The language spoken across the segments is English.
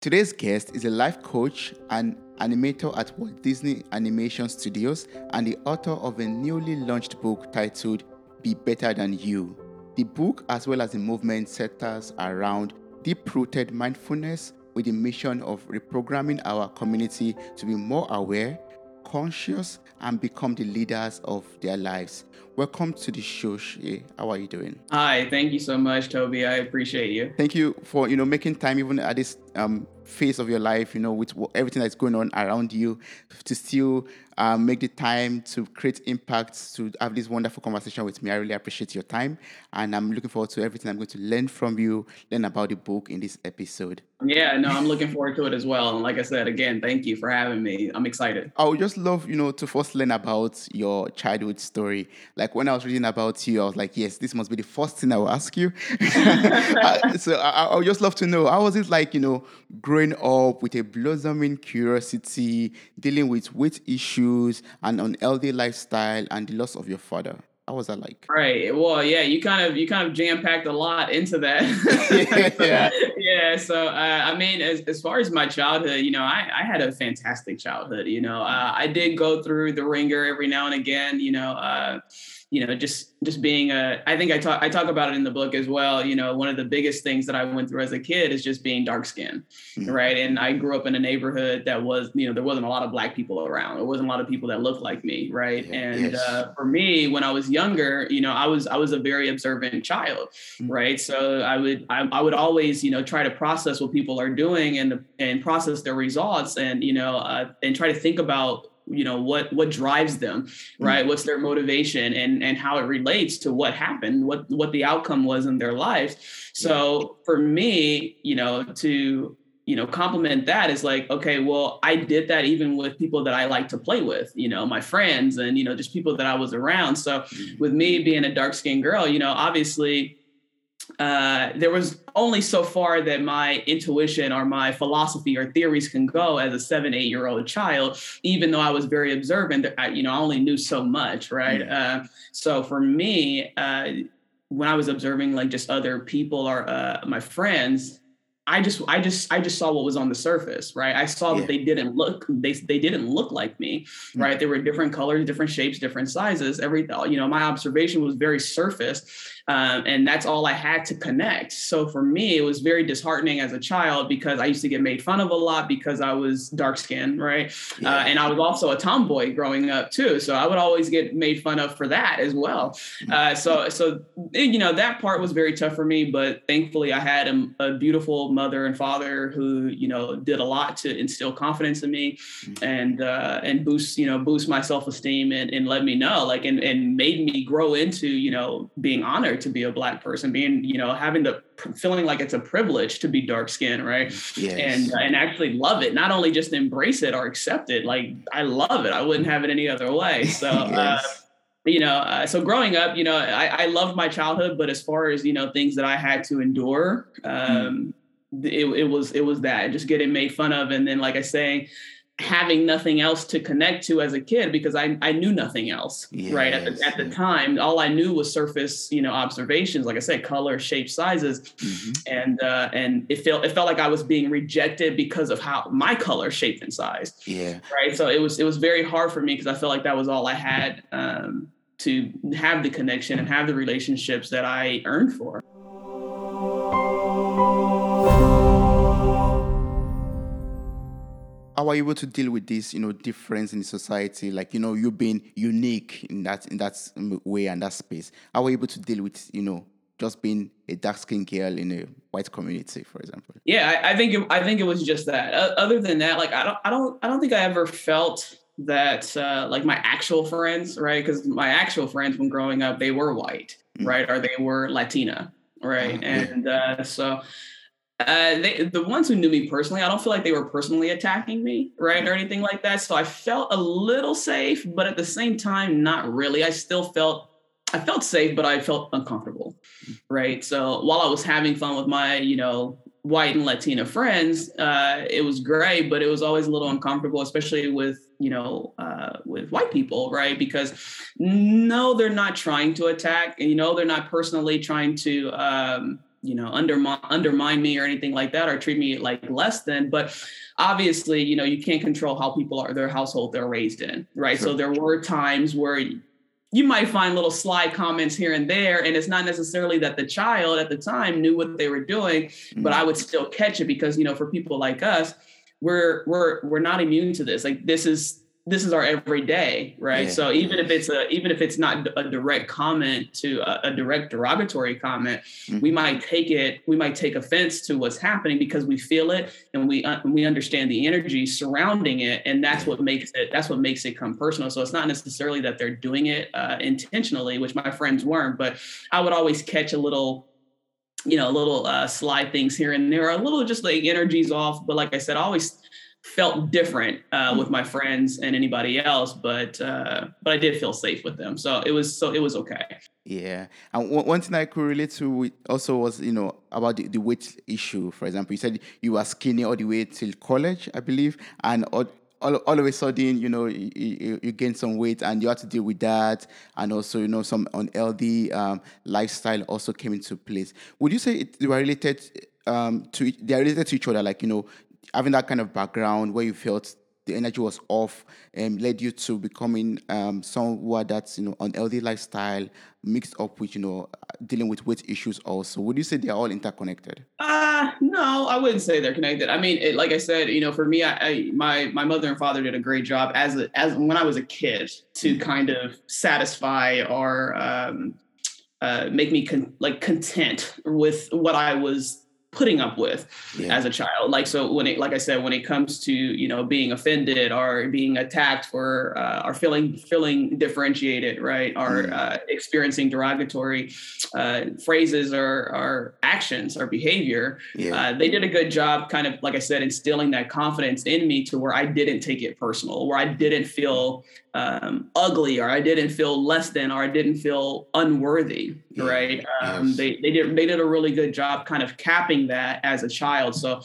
Today's guest is a life coach and animator at Walt Disney Animation Studios and the author of a newly launched book titled Be Better Than You. The book, as well as the movement, centers around deep rooted mindfulness with the mission of reprogramming our community to be more aware, conscious, and become the leaders of their lives. Welcome to the show, Shea. How are you doing? Hi, thank you so much, Toby. I appreciate you. Thank you for you know making time even at this um, phase of your life, you know, with everything that's going on around you, to still um, make the time to create impact, to have this wonderful conversation with me. I really appreciate your time, and I'm looking forward to everything I'm going to learn from you, learn about the book in this episode. Yeah, no, I'm looking forward to it as well. And like I said, again, thank you for having me. I'm excited. I would just love, you know, to first learn about your childhood story. Like when I was reading about you, I was like, yes, this must be the first thing I will ask you. so I, I would just love to know how was it like, you know, growing up with a blossoming curiosity, dealing with weight issues and unhealthy lifestyle and the loss of your father? How was that like? Right. Well, yeah, you kind of you kind of jam packed a lot into that. yeah. yeah. So uh, I mean, as, as far as my childhood, you know, I, I had a fantastic childhood. You know, uh, I did go through the wringer every now and again. You know, uh, you know, just just being a I think I talk I talk about it in the book as well. You know, one of the biggest things that I went through as a kid is just being dark skinned. Mm-hmm. Right. And I grew up in a neighborhood that was, you know, there wasn't a lot of black people around. There wasn't a lot of people that looked like me. Right. And yes. uh, for me, when I was younger, you know, I was I was a very observant child. Mm-hmm. Right. So I would I, I, would always, you know, try to process what people are doing and and process their results and, you know, uh, and try to think about you know what what drives them mm-hmm. right what's their motivation and and how it relates to what happened what what the outcome was in their lives so for me you know to you know complement that is like okay well i did that even with people that i like to play with you know my friends and you know just people that i was around so mm-hmm. with me being a dark skinned girl you know obviously uh, there was only so far that my intuition or my philosophy or theories can go as a seven, eight year old child, even though I was very observant, I, you know, I only knew so much, right? Mm-hmm. Uh, so for me, uh, when I was observing like just other people or uh, my friends, I just I just I just saw what was on the surface, right? I saw yeah. that they didn't look they they didn't look like me, mm-hmm. right? They were different colors, different shapes, different sizes. Every you know, my observation was very surface, um, and that's all I had to connect. So for me, it was very disheartening as a child because I used to get made fun of a lot because I was dark skinned, right? Uh, yeah. Uh, and I was also a tomboy growing up too, so I would always get made fun of for that as well. Mm-hmm. Uh, so so you know that part was very tough for me, but thankfully I had a, a, beautiful mother and father who you know did a lot to instill confidence in me mm-hmm. and uh, and boost you know boost my self esteem and, and let me know like and, and made me grow into you know being honored to be a black person, being, you know, having the feeling like it's a privilege to be dark skinned, right? Yes. And and actually love it, not only just embrace it or accept it. Like I love it. I wouldn't have it any other way. So. Uh, yes. uh, you know, uh, so growing up, you know, I, I loved my childhood, but as far as you know, things that I had to endure, um, mm. it, it was it was that just getting made fun of, and then like I say, having nothing else to connect to as a kid because I, I knew nothing else yes. right at the, at the time all I knew was surface you know observations like I said color shape sizes mm-hmm. and uh, and it felt it felt like I was being rejected because of how my color shape and size yeah right so it was it was very hard for me because I felt like that was all I had um, to have the connection and have the relationships that I earned for. How are you able to deal with this, you know, difference in society? Like, you know, you being unique in that in that way and that space. How are you able to deal with, you know, just being a dark skinned girl in a white community, for example? Yeah, I, I think it, I think it was just that. Uh, other than that, like I don't I don't I don't think I ever felt that uh, like my actual friends, right? Because my actual friends when growing up, they were white, mm-hmm. right, or they were Latina, right, uh, and uh, so uh, they, the ones who knew me personally, I don't feel like they were personally attacking me, right, or anything like that. So I felt a little safe, but at the same time, not really. I still felt, I felt safe, but I felt uncomfortable, right. So while I was having fun with my, you know, white and Latina friends, uh, it was great, but it was always a little uncomfortable, especially with you know uh, with white people, right? Because no, they're not trying to attack, and you know they're not personally trying to. Um, you know undermine undermine me or anything like that or treat me like less than but obviously you know you can't control how people are their household they're raised in right sure. so there were times where you might find little sly comments here and there and it's not necessarily that the child at the time knew what they were doing mm-hmm. but i would still catch it because you know for people like us we're we're we're not immune to this like this is this is our everyday right yeah. so even if it's a even if it's not a direct comment to a, a direct derogatory comment mm-hmm. we might take it we might take offense to what's happening because we feel it and we uh, we understand the energy surrounding it and that's what makes it that's what makes it come personal so it's not necessarily that they're doing it uh, intentionally which my friends weren't but i would always catch a little you know, a little uh, slide things here and there, a little just like energies off. But like I said, I always felt different uh, with my friends and anybody else, but uh, but I did feel safe with them. So it was so it was okay. Yeah, and one thing I could relate to also was you know about the, the weight issue. For example, you said you were skinny all the way till college, I believe, and all, all, all of a sudden, you know, you, you, you, gain some weight and you have to deal with that. And also, you know, some unhealthy um, lifestyle also came into place. Would you say it, they were related um, to, they are related to each other? Like, you know, having that kind of background where you felt the energy was off and led you to becoming um, someone that's you know unhealthy lifestyle mixed up with you know dealing with weight issues also. Would you say they're all interconnected? Uh no i wouldn't say they're connected. I mean it, like i said you know for me I, I, my my mother and father did a great job as a, as when i was a kid to mm-hmm. kind of satisfy or um, uh, make me con- like content with what i was putting up with yeah. as a child like so when it like i said when it comes to you know being offended or being attacked for uh, or feeling feeling differentiated right or mm. uh, experiencing derogatory uh, phrases or, or actions or behavior yeah. Uh, they did a good job kind of like i said instilling that confidence in me to where i didn't take it personal where i didn't feel um, ugly or I didn't feel less than or I didn't feel unworthy, yeah, right? Um, yes. They they did they did a really good job kind of capping that as a child. So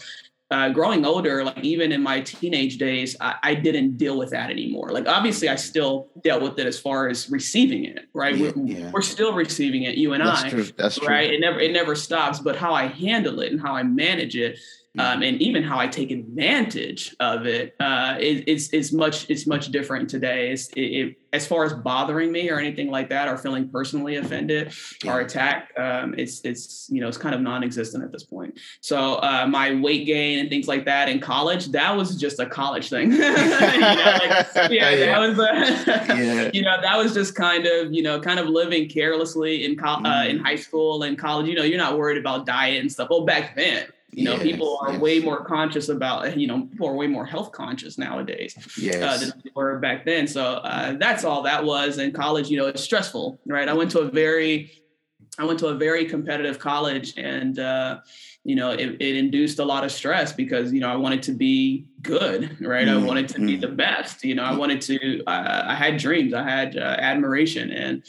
uh, growing older, like even in my teenage days, I, I, didn't deal with that anymore. Like obviously, I still dealt with it as far as receiving it, right? Yeah, we're, yeah. we're, still receiving it, you and That's I. True. That's right. True. It never it never stops. But how I handle it and how I manage it um, and even how I take advantage of it uh, is, is much it's much different today. It's, it, it, as far as bothering me or anything like that, or feeling personally offended yeah. or attacked, um, it's it's you know it's kind of non-existent at this point. So uh, my weight gain and things like that in college, that was just a college thing. you know, like, yeah, yeah, that was a, yeah. you know that was just kind of you know kind of living carelessly in co- uh, mm. in high school and college. You know, you're not worried about diet and stuff. Well, back then you know, yes, people are yes. way more conscious about, you know, people are way more health conscious nowadays yes. uh, than they were back then. So uh, that's all that was. In college, you know, it's stressful, right? I went to a very, I went to a very competitive college, and uh, you know, it, it, induced a lot of stress because you know I wanted to be good, right? Mm-hmm. I wanted to be mm-hmm. the best. You know, I wanted to. Uh, I had dreams. I had uh, admiration, and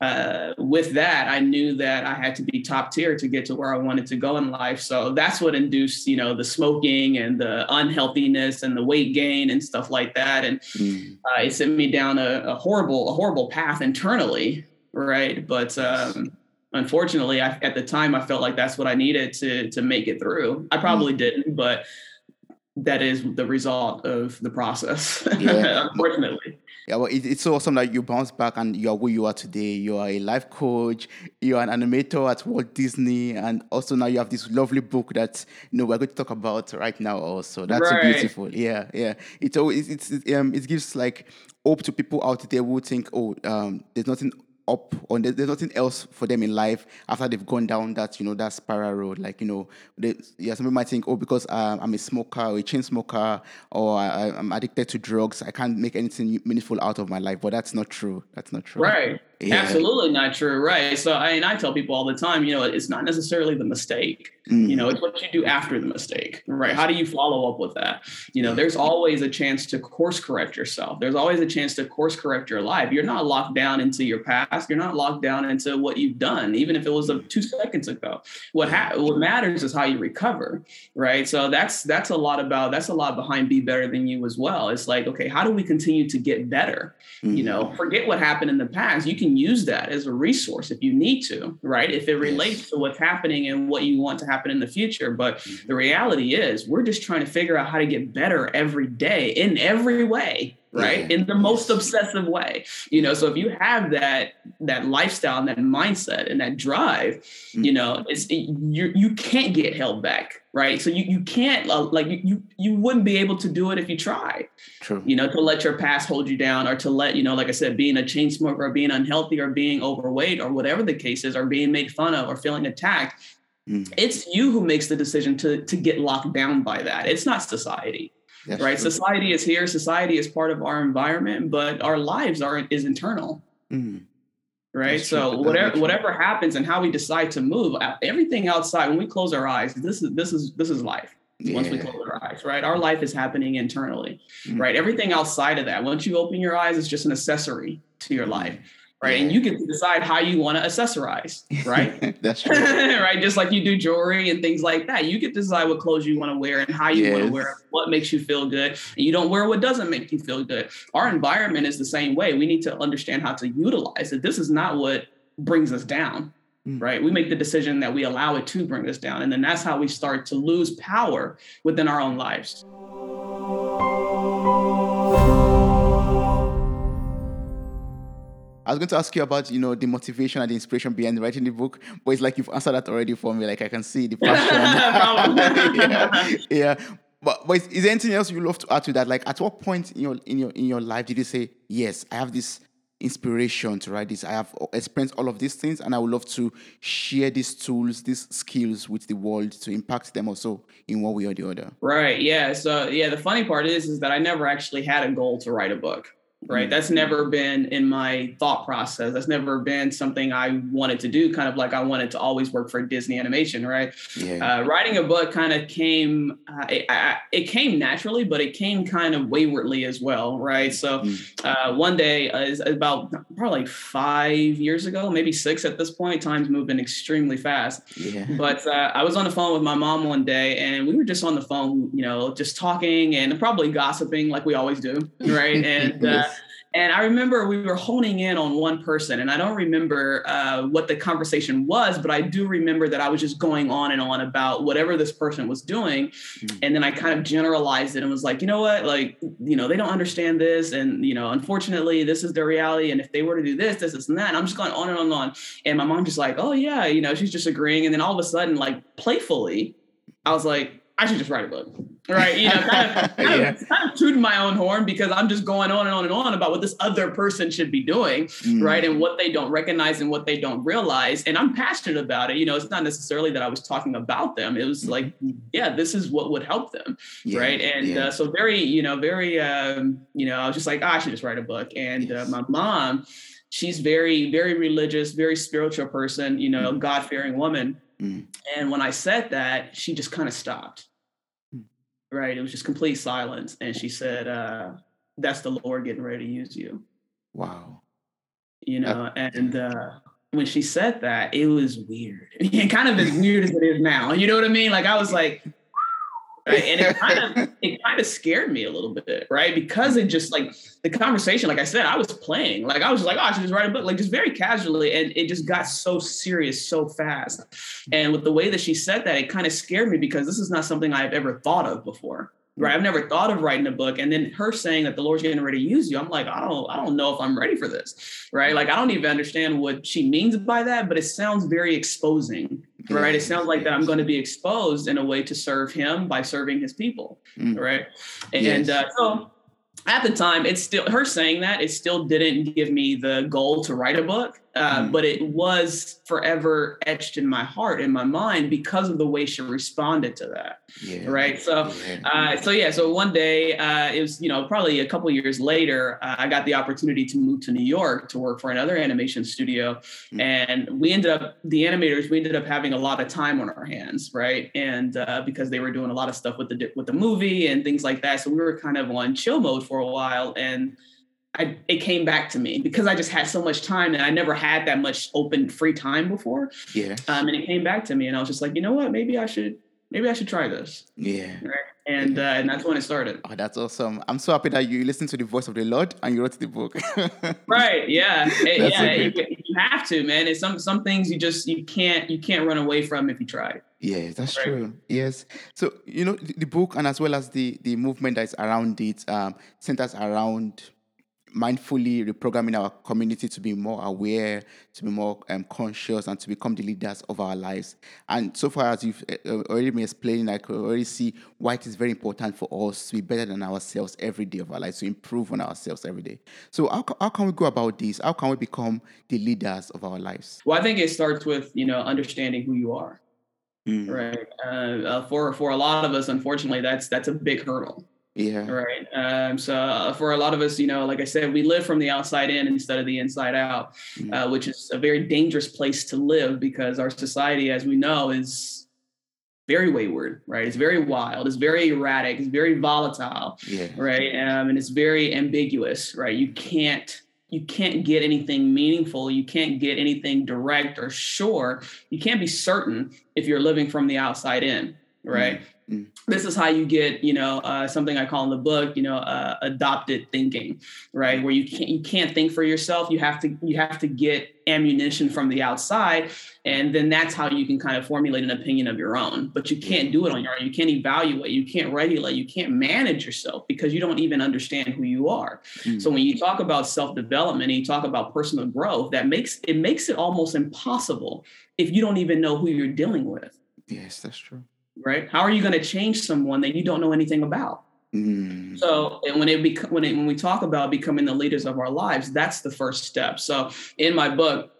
uh, with that, I knew that I had to be top tier to get to where I wanted to go in life. So that's what induced, you know, the smoking and the unhealthiness and the weight gain and stuff like that. And mm. uh, it sent me down a, a, horrible, a horrible path internally, right? But um, unfortunately, I, at the time, I felt like that's what I needed to to make it through. I probably mm. didn't, but that is the result of the process. Yeah. unfortunately. Yeah, well, it, it's so awesome that you bounce back and you are who you are today. You are a life coach. You are an animator at Walt Disney, and also now you have this lovely book that you know we're going to talk about right now. Also, that's right. so beautiful. Yeah, yeah. It always it's, it's um it gives like hope to people out there who think, oh, um, there's nothing up on there's, nothing else for them in life after they've gone down that you know that spiral road. Like you know they, yeah some people might think oh because um, i'm a smoker or a chain smoker or I, i'm addicted to drugs i can't make anything meaningful out of my life. But that's not true. That's not true. Right yeah. Absolutely not true. Right. So I and I tell people all the time, you know, it's not necessarily the mistake. Mm. You know, it's what you do after the mistake. Right. How do you follow up with that? You know, there's always a chance to course correct yourself. There's always a chance to course correct your life. You're not locked down into your past. You're not locked down into what you've done, even if it was a, two seconds ago. What ha- what matters is how you recover. Right. So that's that's a lot about that's a lot behind be better than you as well. It's like, okay, how do we continue to get better? Mm. You know, forget what happened in the past. You can can use that as a resource if you need to, right? If it relates to what's happening and what you want to happen in the future. But mm-hmm. the reality is, we're just trying to figure out how to get better every day in every way right? Yeah. in the most obsessive way you know? So if you have that that lifestyle and that mindset and that drive mm-hmm. you know it's it, you you can't get held back right? So you you can't uh, like you, you wouldn't be able to do it if you try true. you know to let your past hold you down or to let you know like i said being a chain smoker or being unhealthy or being overweight or whatever the case is or being made fun of or feeling attacked mm. it's you who makes the decision to to get locked down by that. It's not society right? True. Society is here. Society is part of our environment, but our lives are is internal. Mm. Right. That's so whatever whatever happens and how we decide to move, everything outside when we close our eyes, this is this is this is life. Yeah. Once we close our eyes, right? Our life is happening internally, mm. right? Everything outside of that, once you open your eyes, is just an accessory to your life right? And you get to decide how you want to accessorize, right? That's true. right. Just like you do jewelry and things like that. You get to decide what clothes you want to wear and how you yes. want to wear it, what makes you feel good. And you don't wear what doesn't make you feel good. Our environment is the same way. We need to understand how to utilize it. This is not what brings us down. Mm. Right. We make the decision that we allow it to bring us down. And then that's how we start to lose power within our own lives. I was going to ask you about, you know, the motivation and the inspiration behind writing the book, but it's like you've answered that already for me. Like I can see the passion. yeah, yeah. But, but is, is there anything else you love to add to that? Like at what point in your in your in your life did you say, yes, I have this inspiration to write this. I have experienced all of these things, and I would love to share these tools, these skills with the world to impact them also in one way or the other. Right. Yeah. So yeah, the funny part is, is that I never actually had a goal to write a book right? That's never been in my thought process. That's never been something i wanted to do kind of like i wanted to always work for disney animation right? Yeah. uh, writing a book kind of came uh, it, I, it, came naturally but it came kind of waywardly as well right? So mm. uh, one day uh, is about probably five years ago maybe six at this point time's moving extremely fast. Yeah. but uh, i was on the phone with my mom one day and we were just on the phone you know just talking and probably gossiping like we always do right? And uh, yes and I remember we were honing in on one person, and I don't remember uh, what the conversation was, but I do remember that I was just going on and on about whatever this person was doing. Mm-hmm. And then I kind of generalized it and was like, you know what? Like, you know, they don't understand this. And, you know, unfortunately, this is their reality. And if they were to do this, this, this, and that, and I'm just going on and on and on. And my mom just like, oh, yeah, you know, she's just agreeing. And then all of a sudden, like, playfully, I was like, I should just write a book, right? You know, kind of, kind, yeah. of, kind of tooting my own horn because I'm just going on and on and on about what this other person should be doing, mm. right? And what they don't recognize and what they don't realize. And I'm passionate about it. You know, it's not necessarily that I was talking about them. It was mm-hmm. like, yeah, this is what would help them, yeah. right? And yeah. uh, so very, you know, very, um, you know, I was just like, oh, I should just write a book. And uh, yes. uh, my mom, she's very, very religious, very spiritual person, you know, mm. God fearing woman Mm. And when I said that, she just kind of stopped. Mm. Right. It was just complete silence. And she said, uh, that's the Lord getting ready to use you. Wow. You know, and uh, when she said that, it was weird. And kind of as weird as it is now. You know what I mean? Like I was like, right? And it kind of it kind of scared me a little bit, right? Because it just like the conversation, like I said, I was playing, like I was just like, oh, I should just write a book, like just very casually, and it just got so serious so fast. And with the way that she said that, it kind of scared me because this is not something I've ever thought of before. Right. I've never thought of writing a book. And then her saying that the Lord's getting ready to use you. I'm like, I don't, I don't know if I'm ready for this. Right. Like I don't even understand what she means by that, but it sounds very exposing right? It sounds like that I'm going to be exposed in a way to serve him by serving his people, mm. right? And yes. uh, so at the time, it's still her saying that it still didn't give me the goal to write a book. Uh, mm. but it was forever etched in my heart in my mind because of the way she responded to that yeah. right so uh, so yeah so one day uh, it was you know probably a couple years later uh, i got the opportunity to move to new york to work for another animation studio mm. and we ended up the animators we ended up having a lot of time on our hands right and uh, because they were doing a lot of stuff with the with the movie and things like that so we were kind of on chill mode for a while and I, it came back to me because I just had so much time and I never had that much open free time before. Yeah. Um, and it came back to me and I was just like, you know what, maybe I should maybe I should try this. Yeah. Right? And uh, and that's when it started. Oh, that's awesome! I'm so happy that you listened to the voice of the Lord and you wrote the book. right? Yeah, it, yeah. You, you, have to, man. It's some some things you just you can't you can't run away from if you try. Yes, that's right. true. Yes. So you know the, the, book and as well as the the movement that's around it um, centers around mindfully reprogramming our community to be more aware, to be more um, conscious, and to become the leaders of our lives. And so far as you've uh, uh, already been explaining, I could already see why it is very important for us to be better than ourselves every day of our lives, to improve on ourselves every day. So how, how can we go about this? How can we become the leaders of our lives? Well, I think it starts with you know understanding who you are. Mm. Right. Uh, uh, for for a lot of us, unfortunately, that's that's a big hurdle. Yeah. Right. Um, so uh, for a lot of us, you know, like I said, we live from the outside in instead of the inside out, mm-hmm. uh, which is a very dangerous place to live because our society, as we know, is very wayward, right? It's very wild. It's very erratic. It's very volatile, yeah. right? Um, and it's very ambiguous, right? You can't you can't get anything meaningful. You can't get anything direct or sure. You can't be certain if you're living from the outside in, right? Mm-hmm. Mm. This is how you get, you know, uh, something I call in the book, you know, uh, adopted thinking, right? Where you can't you can't think for yourself. You have to you have to get ammunition from the outside, and then that's how you can kind of formulate an opinion of your own. But you can't do it on your own. You can't evaluate. You can't regulate. You can't manage yourself because you don't even understand who you are. Mm. So when you talk about self development and you talk about personal growth, that makes it makes it almost impossible if you don't even know who you're dealing with. Yes, that's true right? How are you going to change someone that you don't know anything about? Mm. So when it bec- when it, when we talk about becoming the leaders of our lives, that's the first step. So in my book,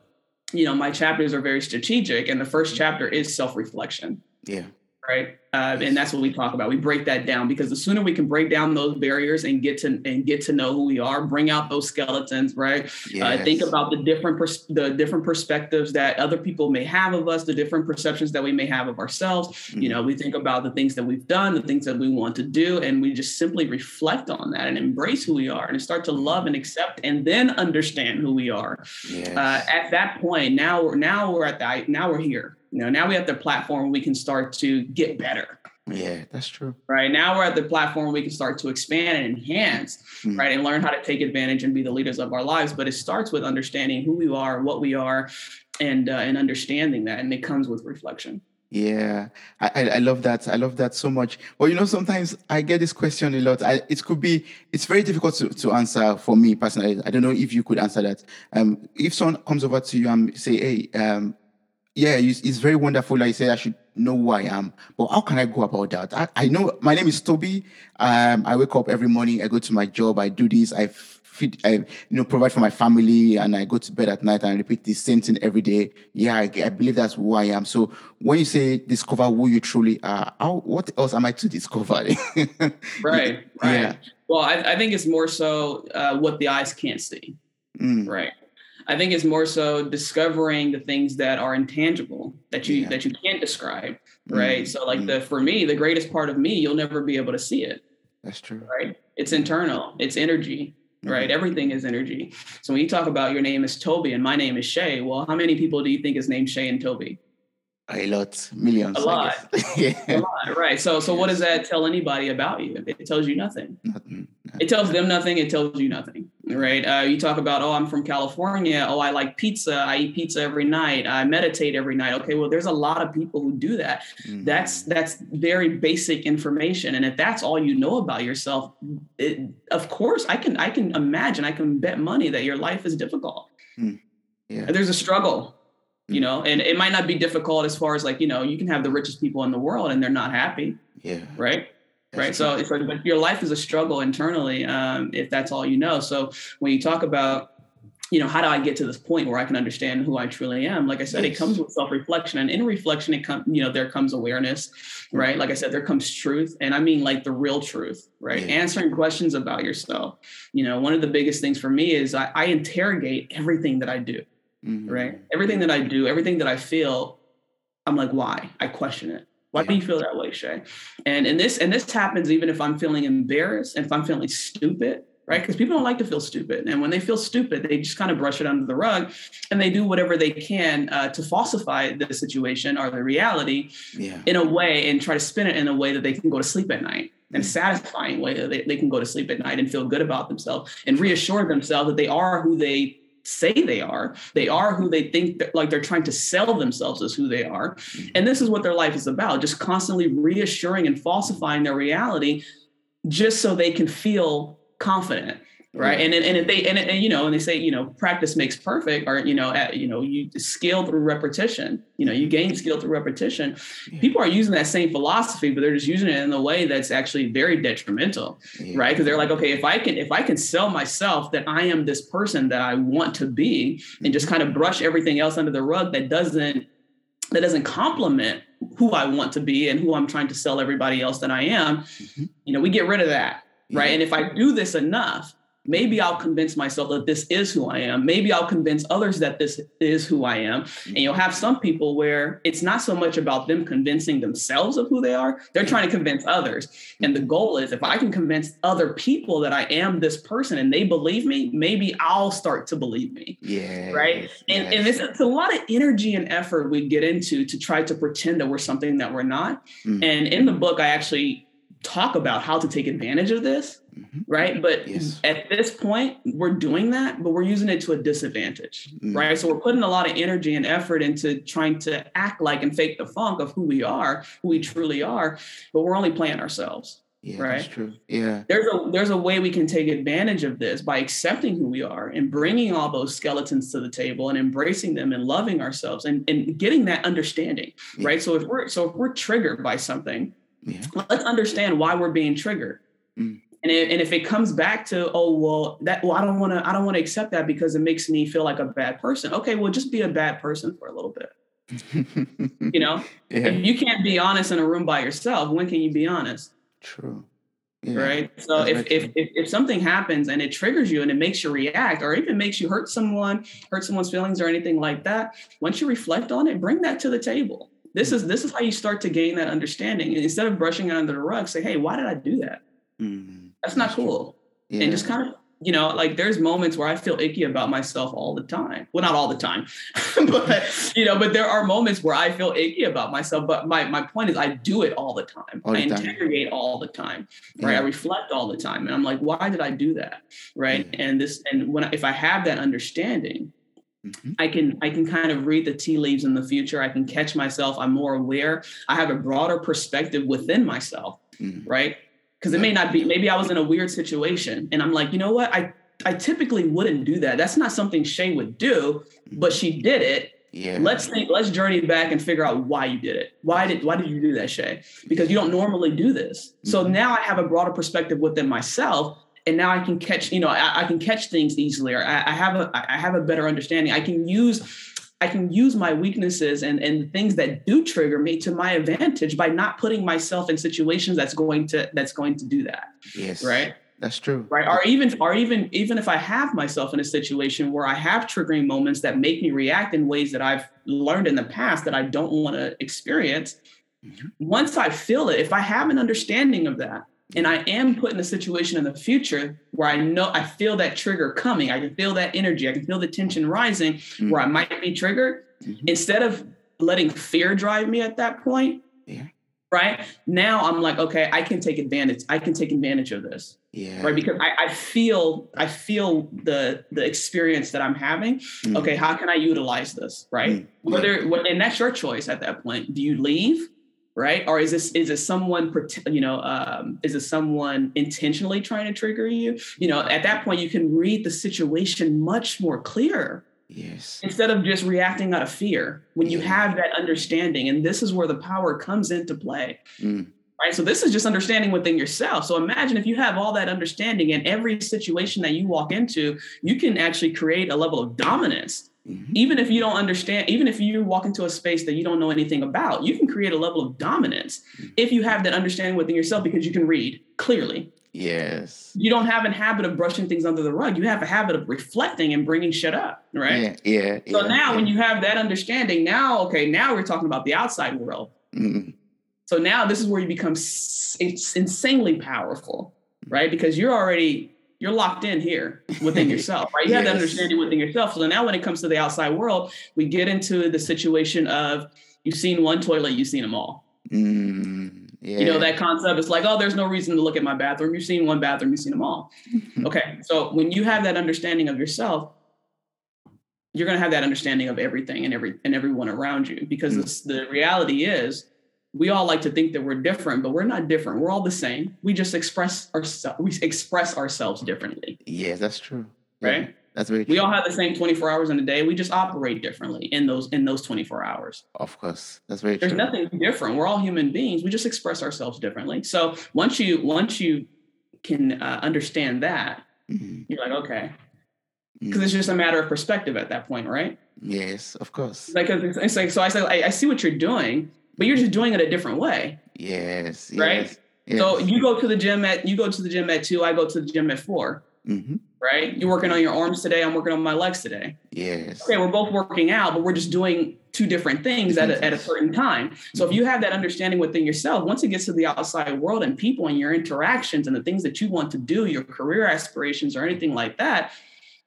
you know, my chapters are very strategic, and the first mm-hmm. chapter is self reflection. Yeah right? Uh, and that's what we talk about. We break that down because the sooner we can break down those barriers and get to and get to know who we are, bring out those skeletons, right? Yes. Uh, think about the different pers- the different perspectives that other people may have of us, the different perceptions that we may have of ourselves. Mm-hmm. You know, we think about the things that we've done, the things that we want to do, and we just simply reflect on that and embrace who we are and start to love and accept and then understand who we are. Yes. Uh, at that point, now we're now we're at the now we're here you know, now we have the platform we can start to get better. Yeah, that's true. Right now we're at the platform we can start to expand and enhance, mm. right, and learn how to take advantage and be the leaders of our lives. But it starts with understanding who we are, what we are, and uh, and understanding that, and it comes with reflection. Yeah, I, I love that. I love that so much. Well, you know, sometimes I get this question a lot. I, it could be, it's very difficult to, to answer for me personally. I don't know if you could answer that. Um, if someone comes over to you and say, "Hey, um, yeah, it's, it's, very wonderful. Like I said, I should know who I am. But how can I go about that? I, I know my name is Toby. Um, I wake up every morning. I go to my job. I do this. I feed, I you know provide for my family, and I go to bed at night and I repeat the same thing every day. Yeah, I, I believe that's who I am. So when you say discover who you truly are, how, what else am I to discover? right, right. Yeah. Well, I, I, think it's more so uh, what the eyes can't see. Mm. Right I think it's more so discovering the things that are intangible that you yeah. that you can't describe, right? Mm-hmm. So like mm-hmm. the for me, the greatest part of me, you'll never be able to see it. That's true. Right? It's internal. It's energy. Mm-hmm. Right. Everything is energy. So when you talk about your name is Toby and my name is Shay, well, how many people do you think is named Shay and Toby? A lot, millions. A lot. yeah. A lot, right. So, so yes. what does that tell anybody about you? It tells you nothing. Nothing. It tells them nothing. It tells you nothing, right? Uh, you talk about, oh, I'm from California. Oh, I like pizza. I eat pizza every night. I meditate every night. Okay, well, there's a lot of people who do that. Mm-hmm. That's that's very basic information, and if that's all you know about yourself, it, of course, I can I can imagine. I can bet money that your life is difficult. Mm. Yeah. There's a struggle you know and it might not be difficult as far as like you know you can have the richest people in the world and they're not happy yeah right right so your life is a struggle internally um, if that's all you know so when you talk about you know how do i get to this point where i can understand who i truly am like i said yes. it comes with self-reflection and in reflection it comes you know there comes awareness right like i said there comes truth and i mean like the real truth right yeah. answering questions about yourself you know one of the biggest things for me is I, I interrogate everything that i do mm-hmm. right? Everything that I do, everything that I feel, I'm like, why? I question it. Why yeah. do you feel that way, Shay? And and this and this happens even if I'm feeling embarrassed and if I'm feeling stupid, right? Because people don't like to feel stupid. And when they feel stupid, they just kind of brush it under the rug and they do whatever they can uh, to falsify the situation or the reality yeah. in a way and try to spin it in a way that they can go to sleep at night and mm. satisfying way that they, they can go to sleep at night and feel good about themselves and reassure themselves that they are who they say they are. They are who they think that, like they're trying to sell themselves as who they are. Mm. And this is what their life is about, just constantly reassuring and falsifying their reality just so they can feel confident right and, and if they and, and you know and they say you know practice makes perfect or you know at, you know you scale through repetition you know you gain skill through repetition yeah. people are using that same philosophy but they're just using it in a way that's actually very detrimental yeah. right because they're like okay if i can if i can sell myself that i am this person that i want to be and just kind of brush everything else under the rug that doesn't that doesn't complement who i want to be and who i'm trying to sell everybody else that i am mm-hmm. you know we get rid of that right? And if I do this enough, maybe I'll convince myself that this is who I am. Maybe I'll convince others that this is who I am. And you'll have some people where it's not so much about them convincing themselves of who they are, they're trying to convince others. And the goal is if I can convince other people that I am this person and they believe me, maybe I'll start to believe me. Yeah. Right. And, yes. and it's, it's, a lot of energy and effort we get into to try to pretend that we're something that we're not. Mm. And in the book, I actually talk about how to take advantage of this, mm-hmm. right? But yes. at this point, we're doing that, but we're using it to a disadvantage, mm-hmm. right? So we're putting a lot of energy and effort into trying to act like and fake the funk of who we are, who we truly are, but we're only playing ourselves. Yeah, right. That's true. Yeah. There's a there's a way we can take advantage of this by accepting who we are and bringing all those skeletons to the table and embracing them and loving ourselves and, and getting that understanding. Yeah. Right. So if we're so if we're triggered by something, yeah. Let's understand why we're being triggered. Mm. And, if, and if it comes back to, oh, well, that well, I don't want to, I don't want to accept that because it makes me feel like a bad person. Okay, well, just be a bad person for a little bit. you know, yeah. if you can't be honest in a room by yourself, when can you be honest? True. Yeah. Right. So if, if, if if something happens and it triggers you and it makes you react, or even makes you hurt someone, hurt someone's feelings or anything like that, once you reflect on it, bring that to the table. This is this is how you start to gain that understanding. And instead of brushing it under the rug, say, "Hey, why did I do that? Mm-hmm. That's not cool." Yeah. And just kind of you know, like there's moments where I feel icky about myself all the time. Well, not all the time, but you know, but there are moments where I feel icky about myself. But my my point is, I do it all the time. All the I interrogate all the time, right? Yeah. I reflect all the time, and I'm like, why did I do that, right? Yeah. And this, and when if I have that understanding, Mm-hmm. I can I can kind of read the tea leaves in the future. I can catch myself. I'm more aware. I have a broader perspective within myself, mm-hmm. right? Because it may not be. Maybe I was in a weird situation, and I'm like, you know what? I I typically wouldn't do that. That's not something Shay would do, but she did it. Yeah. Let's think. Let's journey back and figure out why you did it. Why did Why did you do that, Shay? Because you don't normally do this. So mm-hmm. now I have a broader perspective within myself and now I can catch, you know, I, I can catch things easily, or I, I, have a I have a better understanding. I can use I can use my weaknesses and and things that do trigger me to my advantage by not putting myself in situations that's going to that's going to do that. Yes. Right. That's true. Right. Or even or even even if I have myself in a situation where I have triggering moments that make me react in ways that I've learned in the past that I don't want to experience. Mm-hmm. Once I feel it, if I have an understanding of that, and I am put in a situation in the future where I know I feel that trigger coming. I can feel that energy. I can feel the tension rising mm-hmm. where I might be triggered. Mm-hmm. Instead of letting fear drive me at that point, yeah. right now I'm like, okay, I can take advantage. I can take advantage of this. Yeah. Right. Because I, I feel I feel the the experience that I'm having. Mm-hmm. Okay, how can I utilize this? Right. Mm-hmm. Whether and that's your choice at that point. Do you leave? Right? Or is this is it someone you know um, is it someone intentionally trying to trigger you? You know at that point you can read the situation much more clear. Yes. Instead of just reacting out of fear when yeah. you have that understanding and this is where the power comes into play. Mm. right? So this is just understanding within yourself. So imagine if you have all that understanding in every situation that you walk into you can actually create a level of dominance Mm-hmm. Even if you don't understand, even if you walk into a space that you don't know anything about, you can create a level of dominance mm-hmm. if you have that understanding within yourself because you can read clearly. Yes. You don't have a habit of brushing things under the rug. You have a habit of reflecting and bringing shit up, right? Yeah. yeah so yeah, now, yeah. when you have that understanding, now, okay, now we're talking about the outside world. Mm-hmm. So now this is where you become it's insanely powerful, right? Because you're already you're locked in here within yourself, right? You yes. have that understanding within yourself. So now when it comes to the outside world, we get into the situation of you've seen one toilet, you've seen them all. Mm, yeah. You know, that concept is like, oh, there's no reason to look at my bathroom. You've seen one bathroom, you've seen them all. okay. So when you have that understanding of yourself, you're going to have that understanding of everything and every and everyone around you because mm. the reality is we all like to think that we're different, but we're not different. We're all the same. We just express ourselves. We express ourselves differently. Yeah, that's true. Right. Yeah, that's very. True. We all have the same 24 hours in a day. We just operate differently in those in those 24 hours. Of course, that's very. True. There's true. nothing different. We're all human beings. We just express ourselves differently. So once you once you can uh, understand that, mm-hmm. you're like, okay, because mm-hmm. it's just a matter of perspective at that point, right? Yes, of course. Like it's like so. I said, I, I see what you're doing but you're just doing it a different way. Yes. Right. Yes, so you go to the gym at you go to the gym at two. I go to the gym at 4 mm-hmm. Right. You're working on your arms today. I'm working on my legs today. Yes. Okay. We're both working out, but we're just doing two different things at a, at a certain time. So mm-hmm. if you have that understanding within yourself, once it gets to the outside world and people and your interactions and the things that you want to do, your career aspirations or anything like that,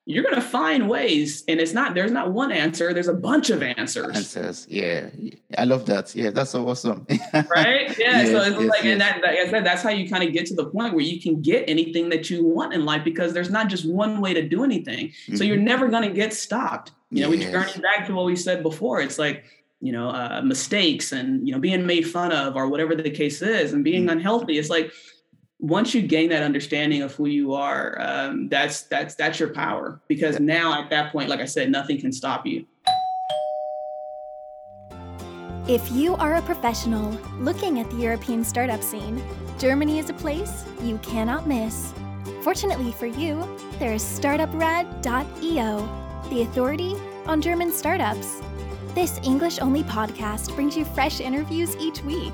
you're going to find ways and it's not there's not one answer there's a bunch of answers. Answers. Yeah. I love that. Yeah that's so awesome. Right? Yeah yes, so it's yes, like yes. and that, like i said that's how you kind of get to the point where you can get anything that you want in life because there's not just one way to do anything. Mm-hmm. so you're mm-hmm. never going to get stopped. You know we journey back to what we said before. It's like you know uh, mistakes and you know being made fun of or whatever the case is and being mm-hmm. unhealthy. It's like once you gain that understanding of who you are, um, that's that's that's your power. Because now at that point, like I said, nothing can stop you. If you are a professional looking at the European startup scene, Germany is a place you cannot miss. Fortunately for you, there is StartupRad.io, the authority on German startups. This English only podcast brings you fresh interviews each week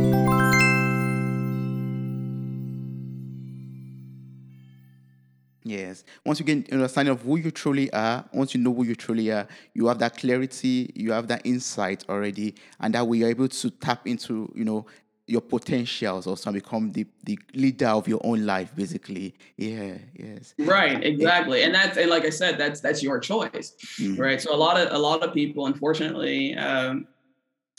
Yes. Once you get understanding of who you truly are, once you know who you truly are, you have that clarity, you have that insight already, and that way you're able to tap into, you know, your potentials also become the, the leader of your own life, basically. Yeah, yes. Right, exactly. And that's and like I said, that's that's your choice. Mm-hmm. Right. So a lot of a lot of people, unfortunately, um,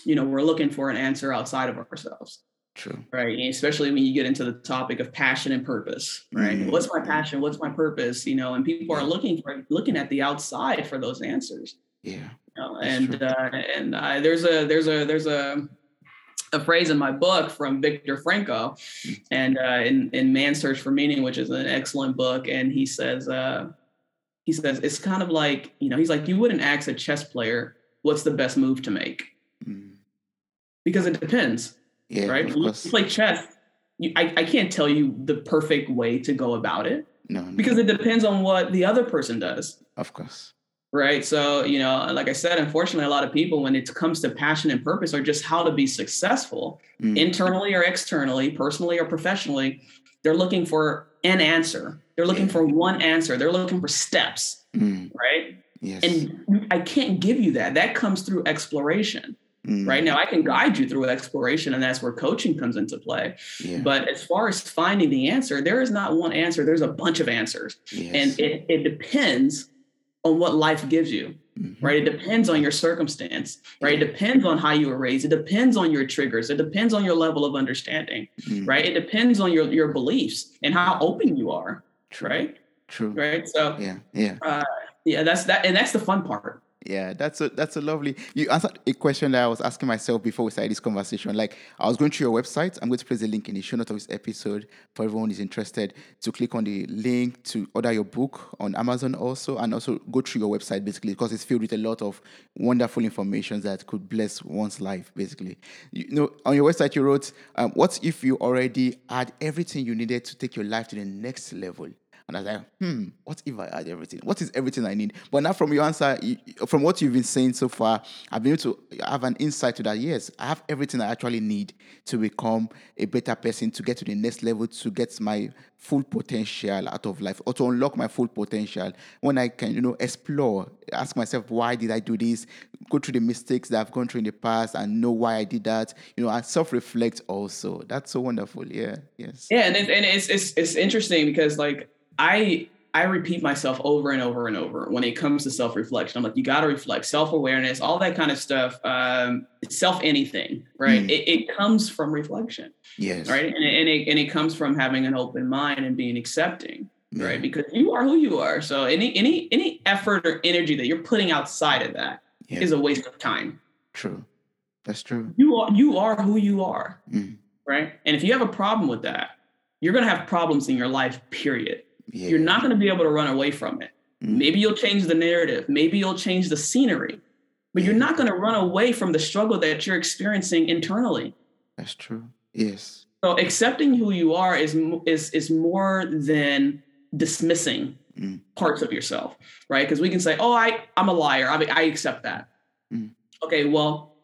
you know, we're looking for an answer outside of ourselves. True. Right. Especially when you get into the topic of passion and purpose, right? Mm-hmm. What's my passion? What's my purpose? You know, and people are looking for looking at the outside for those answers. Yeah. You know, and uh, and uh, there's a there's a there's a a phrase in my book from Viktor Frankl, mm. and uh, in in Man's Search for Meaning, which is an excellent book, and he says uh, he says it's kind of like you know he's like you wouldn't ask a chess player what's the best move to make mm. because it depends yeah, right. When you play chess, you, I, I can't tell you the perfect way to go about it. No, no, because it depends on what the other person does. Of course. Right. So, you know, like I said, unfortunately, a lot of people, when it comes to passion and purpose, or just how to be successful mm. internally or externally, personally or professionally, they're looking for an answer. They're looking yeah. for one answer. They're looking for steps. Mm. Right. Yes. And I can't give you that. That comes through exploration. Mm. Right now, I can guide you through exploration, and that's where coaching comes into play. Yeah. But as far as finding the answer, there is not one answer, there's a bunch of answers. Yes. And it, it depends on what life gives you. Mm-hmm. Right. It depends on your circumstance, right? Yeah. It depends on how you were raised. It depends on your triggers. It depends on your level of understanding, mm-hmm. right? It depends on your, your beliefs and how open you are. True. Right. True. Right. So, yeah. Yeah. Uh, yeah, that's that. And that's the fun part yeah, that's a that's a lovely. You answered a question that I was asking myself before we started this conversation. Like I was going through your website. I'm going to place a link in the show notes of this episode for everyone who's interested to click on the link to order your book on Amazon also, and also go through your website basically because it's filled with a lot of wonderful information that could bless one's life. Basically, you know, on your website you wrote, um, "What if you already had everything you needed to take your life to the next level?" And I was like, hmm, what if I had everything? What is everything I need? But now from your answer, from what you've been saying so far, I've been able to have an insight to that. Yes, I have everything I actually need to become a better person, to get to the next level, to get my full potential out of life, or to unlock my full potential. When I can, you know, explore, ask myself, why did I do this? Go through the mistakes that I've gone through in the past and know why I did that. You know, and self-reflect also. That's so wonderful. Yeah. Yes. Yeah, and, it, and it's it's it's interesting because like I I repeat myself over and over and over when it comes to self reflection. I'm like, you got to reflect, self awareness, all that kind of stuff. Um, self anything, right? Mm. It, it, comes from reflection. Yes. Right. And, and, it, and it comes from having an open mind and being accepting, right? Because you are who you are. So any any any effort or energy that you're putting outside of that yeah. is a waste of time. True. That's true. You are you are who you are. Mm. Right. And if you have a problem with that, you're gonna have problems in your life, period yeah. You're not going to be able to run away from it. Mm-hmm. Maybe you'll change the narrative. Maybe you'll change the scenery, but yeah. you're not going to run away from the struggle that you're experiencing internally. That's true. Yes. So accepting who you are is is is more than dismissing mm. parts of yourself, right? Because we can say, "Oh, I I'm a liar. I I accept that." Mm. Okay, well,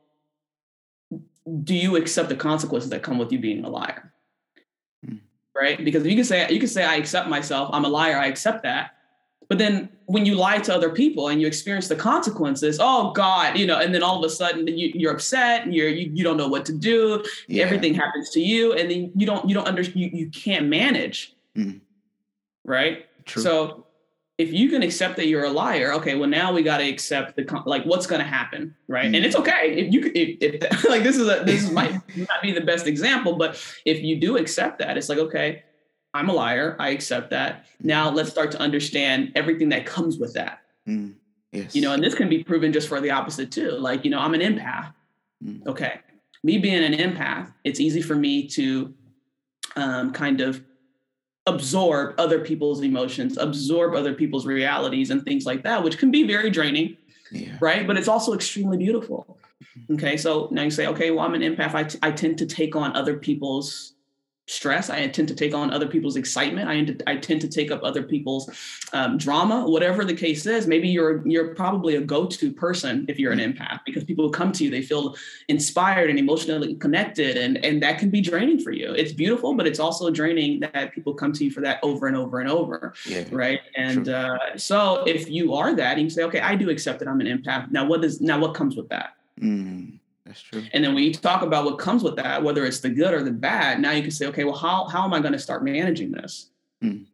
do you accept the consequences that come with you being a liar? Right? Because you can say you can say I accept myself, I'm a liar, I accept that. But then when you lie to other people and you experience the consequences, oh God, you know, and then all of a sudden you, are upset and you're you, you don't know what to do. Yeah. Everything happens to you, and then you don't you don't under you, you can't manage. Mm. Right. True. So if you can accept that you're a liar, okay, well now we got to accept the like what's going to happen, right? Mm-hmm. And it's mm-hmm. okay if you if, if like this is a this might not be the best example, but if you do accept that, it's like okay, I'm a liar, I accept that. Now mm-hmm. let's start to understand everything that comes with that. Mm, yes. You know, and this can be proven just for the opposite too. Like you know, I'm an empath. Mm. Okay, me being an empath, it's easy for me to um, kind of absorb other people's emotions, absorb other people's realities and things like that, which can be very draining. Yeah. Right. But it's also extremely beautiful. Mm-hmm. Okay. So now you say, okay, well, I'm an empath. I, t- I tend to take on other people's stress. I tend to take on other people's excitement. I, I tend to take up other people's um, drama, whatever the case is. Maybe you're you're probably a go-to person if you're an empath because people come to you, they feel inspired and emotionally connected, and and that can be draining for you. It's beautiful, but it's also draining that people come to you for that over and over and over. Yeah, right. And uh, so if you are that, you can say, okay, I do accept that I'm an empath. Now, what does now what comes with that? Mm. That's true. And then when you talk about what comes with that, whether it's the good or the bad, now you can say, okay, well, how how am I going to start managing this? Mm.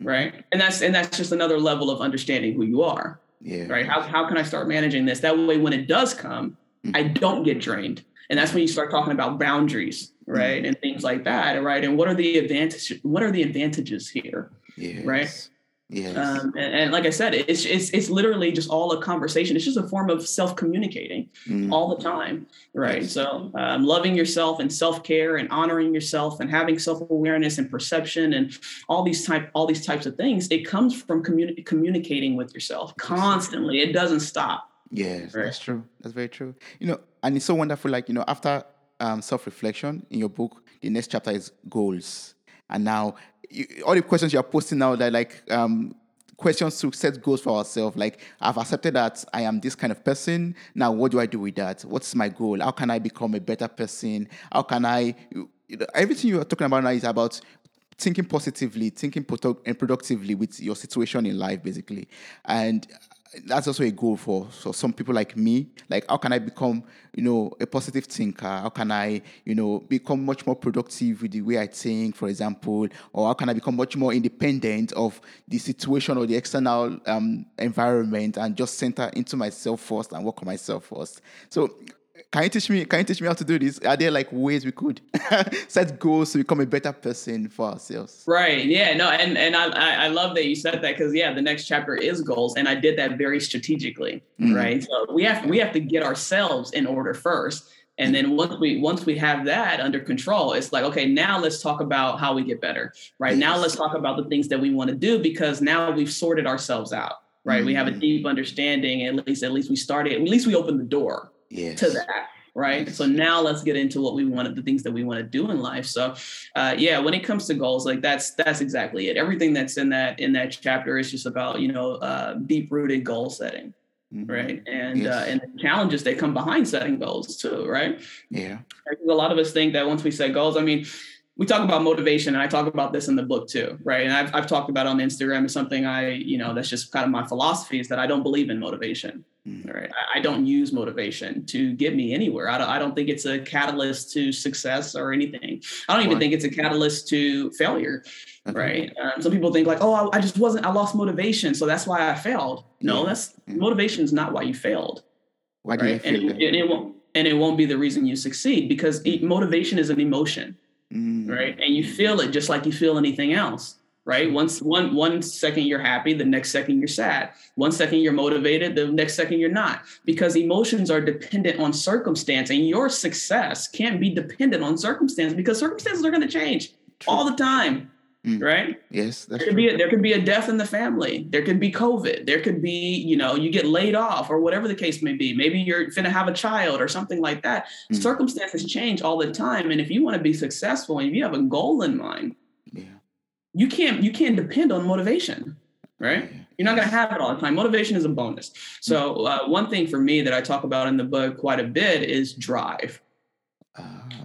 Right. And that's and that's just another level of understanding who you are. Yeah. Right. How how can I start managing this? That way when it does come, mm. I don't get drained. And that's when you start talking about boundaries, right? Mm. And things like that. Right. And what are the advantages? What are the advantages here? Yes. Right. Yes. Um, and, and, like I said, it's, it's it's literally just all a conversation. It's just a form of self communicating mm. all the time, right? Yes. So um, loving yourself and self care and honoring yourself and having self awareness and perception and all these type all these types of things. It comes from communi- communicating with yourself constantly. It doesn't stop. Yes, right? that's true. That's very true. You know, and it's so wonderful. Like you know, after um, self reflection in your book, the next chapter is goals. And now you, all the questions you're posting now that like um, questions to set goals for ourselves. Like I've accepted that I am this kind of person. Now, what do I do with that? What's my goal? How can I become a better person? How can I? You everything you are talking about now is about thinking positively, thinking and productively with your situation in life, basically. And that's also a goal for so some people like me. Like how can i become you know a positive thinker? How can i you know become much more productive with the way i think for example? Or how can i become much more independent of the situation or the external um, environment and just center into myself first and work on myself first? So can you teach me can you teach me how to do this are there like ways we could set goals to become a better person for ourselves right yeah no and and i i love that you said that because yeah the next chapter is goals and i did that very strategically mm-hmm. right so we have we have to get ourselves in order first and then once we once we have that under control it's like okay now let's talk about how we get better right yes. now let's talk about the things that we want to do because now we've sorted ourselves out right mm-hmm. we have a mm-hmm. deep understanding at least at least we started at least we opened the door yes. to that right? So now let's get into what we want, the things that we want to do in life. So, uh, yeah, when it comes to goals, like that's that's exactly it. Everything that's in that in that chapter is just about you know uh, deep rooted goal setting. Mm-hmm. right and yes. uh, and the challenges that come behind setting goals too right yeah a lot of us think that once we set goals i mean we talk about motivation and i talk about this in the book too right and i've, I've talked about on instagram is something i you know that's just kind of my philosophy is that i don't believe in motivation mm. right I, I, don't use motivation to get me anywhere I don't, I don't think it's a catalyst to success or anything i don't even think it's a catalyst to failure okay. right um, some people think like oh I, I, just wasn't i lost motivation so that's why i failed no yeah. that's yeah. motivation is not why you failed why do right? you feel and, it, and it won't and it won't be the reason you succeed because motivation is an emotion mm. right? And you feel it just like you feel anything else, right? Once one one second you're happy, the next second you're sad. One second you're motivated, the next second you're not, because emotions are dependent on circumstance, and your success can't be dependent on circumstance because circumstances are going to change True. all the time. Mm. Right. Yes. there could true. be a, there could be a death in the family. There could be COVID. There could be you know you get laid off or whatever the case may be. Maybe you're to have a child or something like that. Mm. Circumstances change all the time, and if you want to be successful and if you have a goal in mind, yeah. you can't you can't depend on motivation. Right. Yeah. You're not going to have it all the time. Motivation is a bonus. So uh, one thing for me that I talk about in the book quite a bit is drive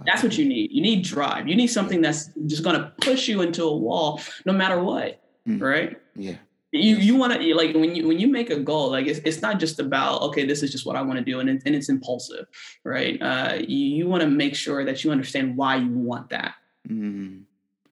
that's what you need. You need drive. You need something that's just going to push you into a wall no matter what. Mm. Right? Yeah. You you want to like when you when you make a goal like it's, it's not just about okay this is just what I want to do and it, and it's impulsive right uh, you, you want to make sure that you understand why you want that mm.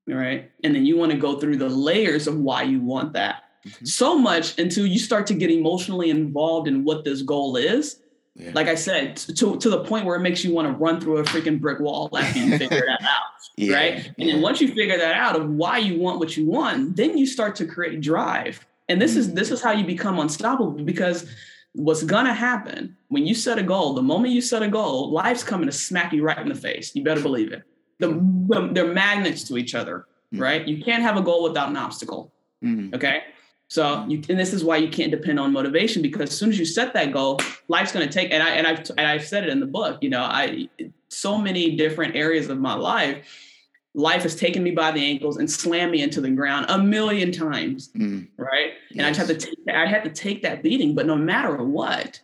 right and then you want to go through the layers of why you want that mm-hmm. so much until you start to get emotionally involved in what this goal is yeah. Like I said, to, to the point where it makes you want to run through a freaking brick wall after you figure that out. Yeah. Right. And then once you figure that out of why you want what you want, then you start to create drive. And this mm-hmm. is this is how you become unstoppable because what's gonna happen when you set a goal, the moment you set a goal, life's coming to smack you right in the face. You better believe it. The, they're magnets to each other, mm-hmm. right? You can't have a goal without an obstacle. Mm-hmm. Okay. So you, and this is why you can't depend on motivation because as soon as you set that goal, life's going to take. And I and I've and I've said it in the book. You know, I so many different areas of my life, life has taken me by the ankles and slammed me into the ground a million times. Mm. Right, yes. and I had to take I had to take that beating. But no matter what,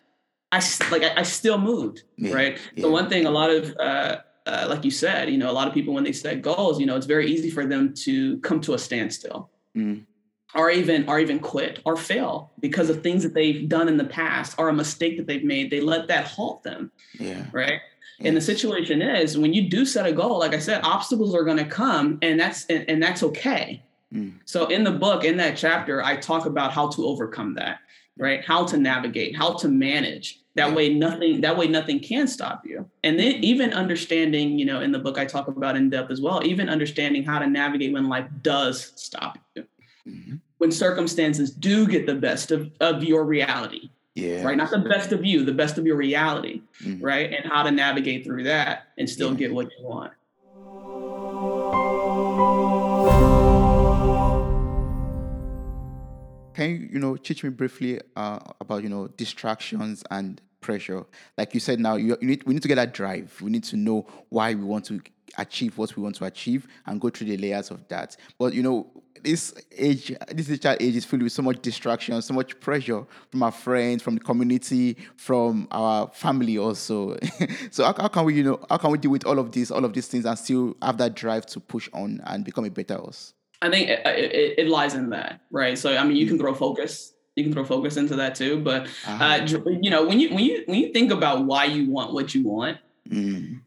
I like I, I still moved. Yeah. Right. Yeah. So one thing, a lot of uh, uh, like you said, you know, a lot of people when they set goals, you know, it's very easy for them to come to a standstill. Mm or even or even quit or fail because of things that they've done in the past or a mistake that they've made they let that halt them yeah. right? And the situation is when you do set a goal like i said obstacles are going to come and that's and, and that's okay. Mm. so in the book in that chapter i talk about how to overcome that right? How to navigate how to manage. That yeah. way nothing that way nothing can stop you. And then mm-hmm. even understanding you know in the book i talk about in depth as well even understanding how to navigate when life does stop you mm-hmm. when circumstances do get the best of, of your reality. Yeah. Right. Not the best of you, the best of your reality. Mm-hmm. Right. And how to navigate through that and still yeah. get what you want. Can you, you know, teach me briefly uh, about, you know, distractions and pressure? Like you said, now you, you need, we need to get that drive. We need to know why we want to achieve what we want to achieve and go through the layers of that. But you know, this age, this digital age is filled with so much distraction, so much pressure from our friends, from the community, from our family also. so how, how, can we, you know, how can we deal with all of these, all of these things, and still have that drive to push on and become a better us? I think it, it, it lies in that, right? So I mean, you can throw focus you can throw focus into that too. But uh, uh, you know, when you when you when you think about why you want what you want, mm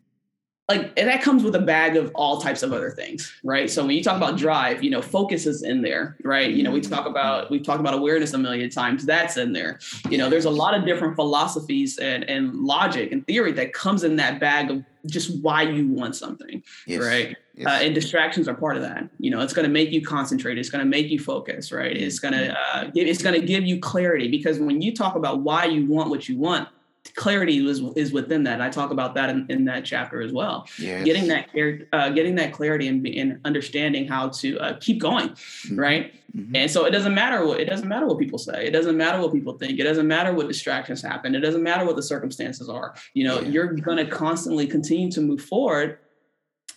like that comes with a bag of all types of other things right? So when you talk about drive you know focus is in there right? You know we talk about we talk about awareness a million times that's in there. You know there's a lot of different philosophies and, and logic and theory that comes in that bag of just why you want something yes. right? Yes. Uh, and distractions are part of that. You know it's going to make you concentrate it's going to make you focus right? It's going to uh, it's going to give you clarity because when you talk about why you want what you want clarity is is within that. And I talk about that in, in that chapter as well. Yes. Getting that uh, getting that clarity and, and understanding how to uh, keep going, mm-hmm. right? Mm-hmm. And so it doesn't matter what it doesn't matter what people say. It doesn't matter what people think. It doesn't matter what distractions happen. It doesn't matter what the circumstances are. You know, yeah. you're going to constantly continue to move forward.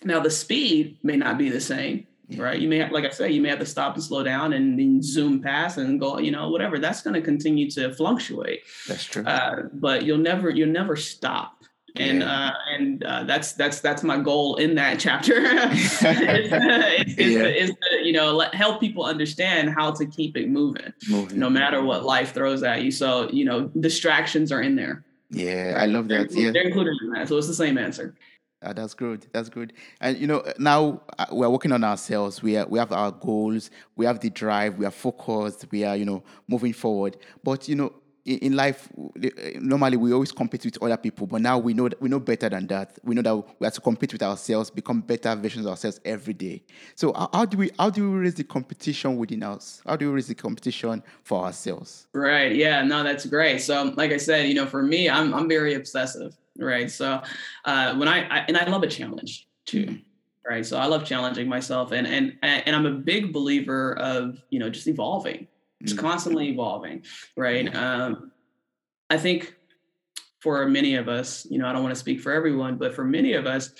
Now the speed may not be the same, right? You may have, like I said, you may have to stop and slow down and then zoom past and go, you know, whatever. That's going to continue to fluctuate. That's true. Uh, but you'll never, you'll never stop. And yeah. uh, and uh, that's that's that's my goal in that chapter. is, yeah. you know let, help people understand how to keep it moving, moving, no matter what life throws at you. So you know distractions are in there. Yeah, I love that. They're, yeah, they're included in that. So it's the same answer. Uh, that's good. That's good. And you know, now uh, we're working on ourselves. We are, we have our goals. We have the drive. We are focused. We are, you know, moving forward. But you know, in, in life, uh, normally we always compete with other people. But now we know we know better than that. We know that we have to compete with ourselves, become better versions of ourselves every day. So how, how do we how do we raise the competition within us? How do we raise the competition for ourselves? Right. Yeah. No, that's great. So, like I said, you know, for me, I'm I'm very obsessive right? So uh, when I, I, and I love a challenge too, right? So I love challenging myself, and and and I'm a big believer of you know just evolving, just mm-hmm. constantly evolving, right? Um, I think for many of us, you know, I don't want to speak for everyone, but for many of us,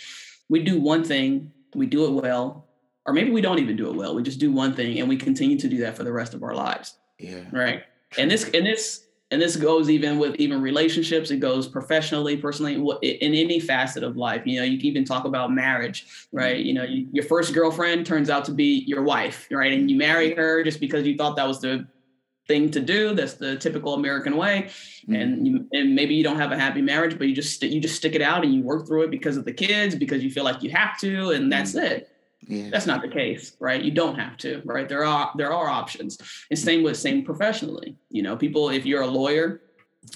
we do one thing, we do it well, or maybe we don't even do it well. We just do one thing, and we continue to do that for the rest of our lives. Yeah. Right. And this and this and this goes even with even relationships. It goes professionally personally in any facet of life. You know you can even talk about marriage right? You know you, your first girlfriend turns out to be your wife right? And you marry her just because you thought that was the thing to do. That's the typical american way. Mm-hmm. and you and maybe you don't have a happy marriage but you just you just stick it out and you work through it because of the kids because you feel like you have to and that's mm-hmm. it yeah. That's not the case, right? You don't have to, right? There are there are options. And same with same professionally. You know, people, if you're a lawyer,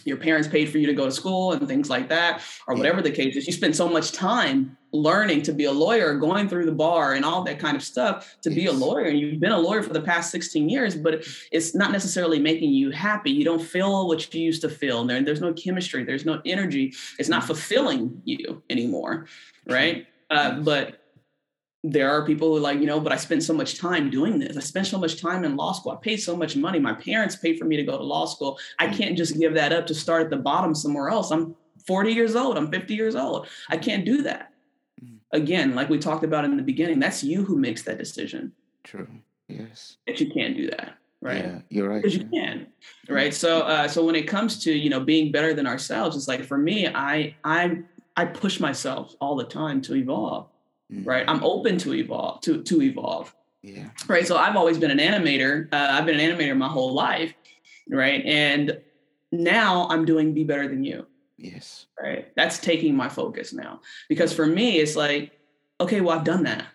your parents paid for you to go to school and things like that, or whatever the case is, you spend so much time learning to be a lawyer, going through the bar and all that kind of stuff to yes. be a lawyer. And you've been a lawyer for the past 16 years, but it's not necessarily making you happy. You don't feel what you used to feel. There, there's no chemistry, there's no energy. It's not fulfilling you anymore, right? Uh, but there are people who like, you know, but I spent so much time doing this. I spent so much time in law school. I paid so much money. My parents paid for me to go to law school. I mm. can't just give that up to start at the bottom somewhere else. I'm 40 years old. I'm 50 years old. I can't do that. Mm. Again, like we talked about in the beginning, that's you who makes that decision. True. Yes. That you can't do that. Right. Yeah, you're right. Because you can. Right. So uh, so when it comes to, you know, being better than ourselves, it's like for me, I I I push myself all the time to evolve mm-hmm. right? I'm open to evolve to to evolve. Yeah. Right. So I've always been an animator. Uh, I've been an animator my whole life, right? And now I'm doing be better than you. Yes. Right. That's taking my focus now because for me it's like, okay, well I've done that.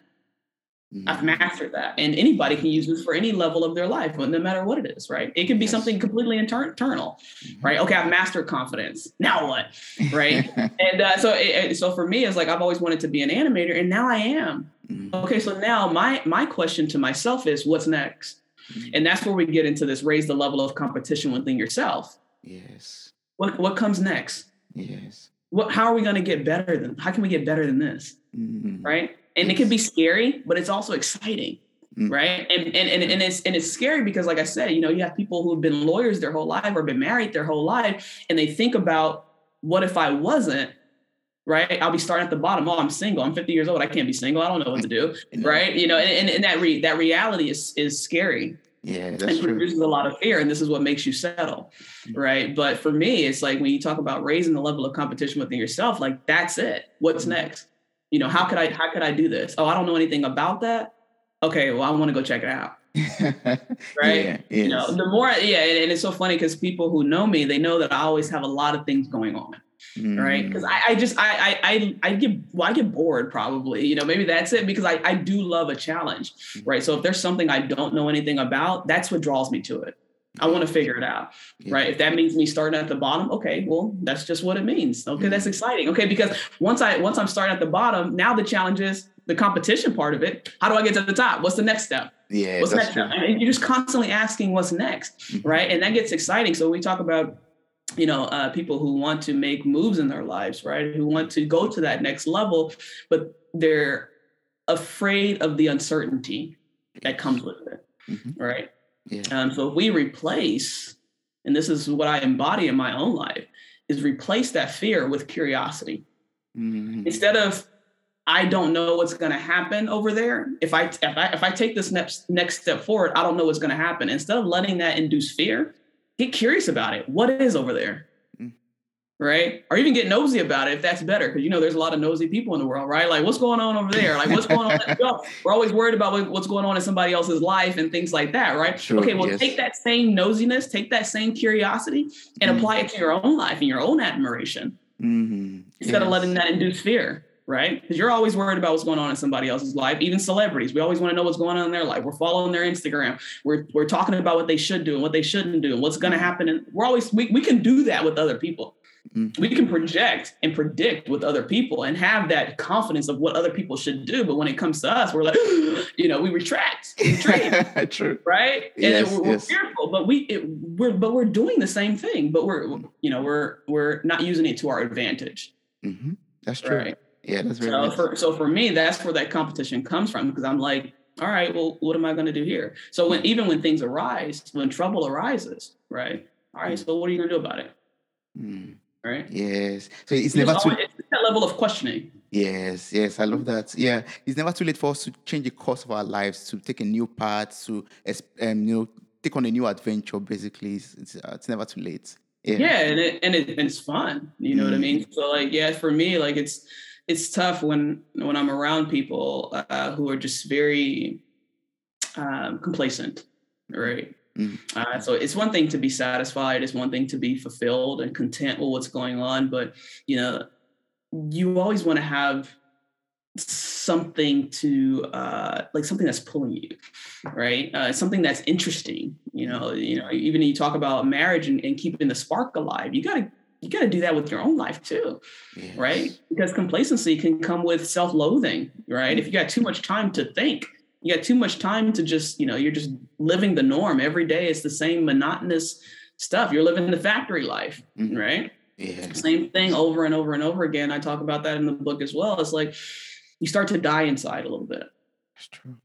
Mm-hmm. I've mastered that. And anybody can use this for any level of their life, no matter what it is, right? It can be yes. something completely inter- internal, mm-hmm. right? Okay, I've mastered confidence. Now what? Right. and uh, so, it, so for me, it's like I've always wanted to be an animator, and now I am. Mm-hmm. Okay, so now my my question to myself is, what's next? Mm-hmm. And that's where we get into this raise the level of competition within yourself. Yes. What what comes next? Yes. What how are we going to get better than? How can we get better than this? Mm-hmm. Right? And it can be scary, but it's also exciting. Mm. Right. And, and and and it's and it's scary because like I said, you know, you have people who have been lawyers their whole life or been married their whole life, and they think about what if I wasn't, right? I'll be starting at the bottom. Oh, I'm single. I'm 50 years old. I can't be single. I don't know what to do. Right. You know, and, and, and that re, that reality is is scary. Yeah, that's and produces a lot of fear, and this is what makes you settle, mm. right? But for me, it's like when you talk about raising the level of competition within yourself, like that's it. What's mm. next? You know, how could I how could I do this? Oh, I don't know anything about that. Okay, well, I want to go check it out. right? Yeah, you know, the more yeah, and, and it's so funny because people who know me, they know that I always have a lot of things going on. Mm. Right. Because I, I, just I, I I get well, I get bored probably. You know, maybe that's it because I, I do love a challenge. Mm. Right. So if there's something I don't know anything about, that's what draws me to it. I want to figure it out, yeah. right? If that means me starting at the bottom, okay, well, that's just what it means. Okay, that's exciting. Okay, because once I once I'm starting at the bottom, now the challenge is the competition part of it. How do I get to the top? What's the next step? Yeah, what's next? True. And you're just constantly asking what's next, mm-hmm. right? And that gets exciting. So we talk about you know uh, people who want to make moves in their lives right who want to go to that next level but they're afraid of the uncertainty that comes with it mm-hmm. right yeah. um, so if we replace and this is what i embody in my own life is replace that fear with curiosity mm-hmm. instead of I don't know what's going to happen over there. If I, if I if I take this next next step forward, I don't know what's going to happen. Instead of letting that induce fear, get curious about it. What is over there? Mm. Right? Or even get nosy about it if that's better. Because you know there's a lot of nosy people in the world, right? Like what's going on over there? Like what's going on? We're always worried about what's going on in somebody else's life and things like that, right? Sure, okay, well, yes. take that same nosiness, take that same curiosity, and mm apply it to your own life and your own admiration. Mm-hmm. Instead yes. of letting that induce fear right? Because you're always worried about what's going on in somebody else's life, even celebrities. We always want to know what's going on in their life. We're following their Instagram. We're, we're talking about what they should do and what they shouldn't do and what's going to mm-hmm. happen. And we're always, we, we can do that with other people. Mm-hmm. We can project and predict with other people and have that confidence of what other people should do. But when it comes to us, we're like, you know, we retract, retreat, True. right? Yes, and we're, yes. we're, fearful, but we it, we're but we're doing the same thing, but we're you know we're we're not using it to our advantage. Mm-hmm. That's true. Right? Yeah, that's very so for, so for me, that's where that competition comes from because I'm like, all right, well, what am I going to do here? So when even when things arise, when trouble arises, right? All right, so what are you going to do about it? Mm. Right? Yes. So it's, never too it's that level of questioning. Yes, yes, I love that. Yeah, it's never too late for us to change the course of our lives, to take a new path, to um, you know, take on a new adventure. Basically, it's, it's, uh, it's never too late. Yeah, yeah and it, and, it, and it's fun. You know mm. what I mean? Mm. So like, yeah, for me, like it's it's tough when when I'm around people uh, who are just very um, complacent, right? Mm-hmm. Uh, so it's one thing to be satisfied, it's one thing to be fulfilled and content with what's going on, but you know, you always want to have something to uh, like something that's pulling you, right? Uh, something that's interesting. You know, you know, even you talk about marriage and, and keeping the spark alive. You got to you got to do that with your own life too, yes. right? Because complacency can come with self-loathing, right? If you got too much time to think, you got too much time to just, you know, you're just living the norm every day. It's the same monotonous stuff. You're living the factory life, mm-hmm. right? Yeah. Same thing over and over and over again. I talk about that in the book as well. It's like you start to die inside a little bit. That's true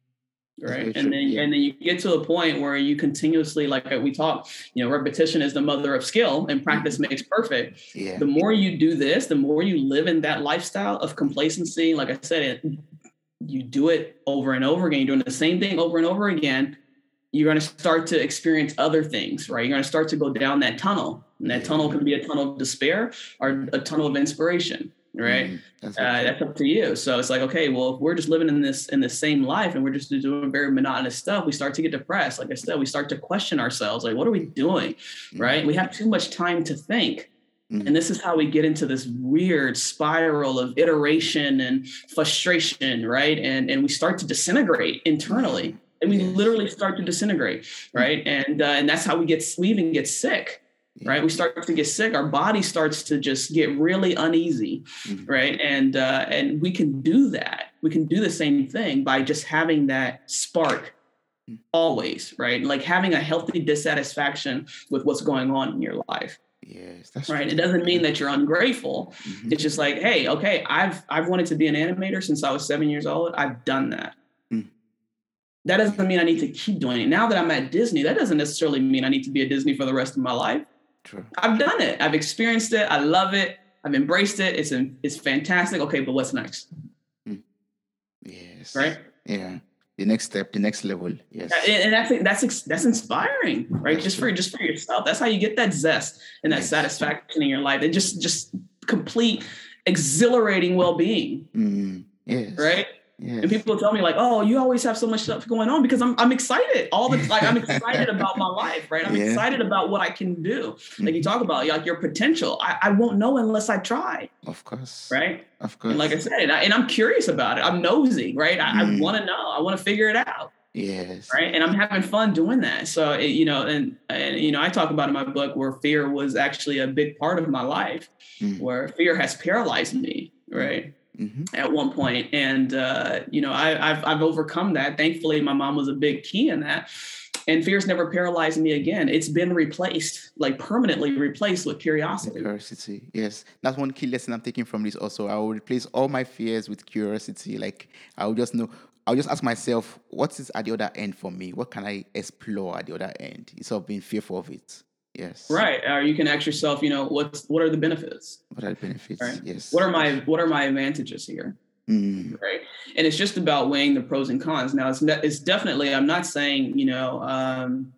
right and then yeah. and then you get to a point where you continuously like we talk you know repetition is the mother of skill and practice mm-hmm. makes perfect yeah. the more you do this the more you live in that lifestyle of complacency like i said it, you do it over and over again you're doing the same thing over and over again you're going to start to experience other things right you're going to start to go down that tunnel and that tunnel can be a tunnel of despair or a tunnel of inspiration right? Mm, that's, uh, that's, up to you. So it's like, okay, well, if we're just living in this in the same life and we're just doing very monotonous stuff, we start to get depressed. Like I said, we start to question ourselves, like, what are we doing, mm. right? We have too much time to think. Mm. And this is how we get into this weird spiral of iteration and frustration, right? And and we start to disintegrate internally, mm. and we yes. literally start to disintegrate, mm. right? And uh, and that's how we get we even get sick, right we start to get sick our body starts to just get really uneasy mm-hmm. right and uh, and we can do that we can do the same thing by just having that spark mm. always right like having a healthy dissatisfaction with what's going on in your life yes that's right true. it doesn't mean that you're ungrateful mm-hmm. it's just like hey okay i've i've wanted to be an animator since i was seven years old i've done that mm. that doesn't mean I need to keep doing it. Now that I'm at Disney, that doesn't necessarily mean I need to be at Disney for the rest of my life. True. I've done it. I've experienced it. I love it. I've embraced it. It's it's fantastic. Okay, but what's next? Mm. Yes. Right. Yeah. The next step, the next level. Yes. And that's that's that's inspiring, right? That's just true. for just for yourself. That's how you get that zest and that yes. satisfaction in your life. And just just complete exhilarating well-being. Mm. Yes. Right. Yes. And people tell me like, "Oh, you always have so much stuff going on," because I'm I'm excited all the like I'm excited about my life, right? I'm yeah. excited about what I can do. Mm-hmm. Like you mm-hmm. talk about like your potential. I, I won't know unless I try. Of course. Right. Of course. And like I said, and, I, am curious about it. I'm nosy, right? I, mm. I want to know. I want to figure it out. Yes. Right. And I'm having fun doing that. So it, you know, and and you know, I talk about in my book where fear was actually a big part of my life, mm. where fear has paralyzed me. Right mm-hmm. at one point. And, uh, you know, I, have I've overcome that. Thankfully, my mom was a big key in that. and fear's never paralyzed me again. It's been replaced, like permanently replaced with curiosity. Curiosity, yes. That's one key lesson I'm taking from this. Also, I will replace all my fears with curiosity. Like I will just know. I'll just ask myself, what is at the other end for me? What can I explore at the other end instead of being fearful of it? Yes. Right. Or you can ask yourself, you know, what's what are the benefits? What are the benefits? Right? Yes. What are my what are my advantages here? Mm. Right. And it's just about weighing the pros and cons. Now it's it's definitely I'm not saying, you know, um,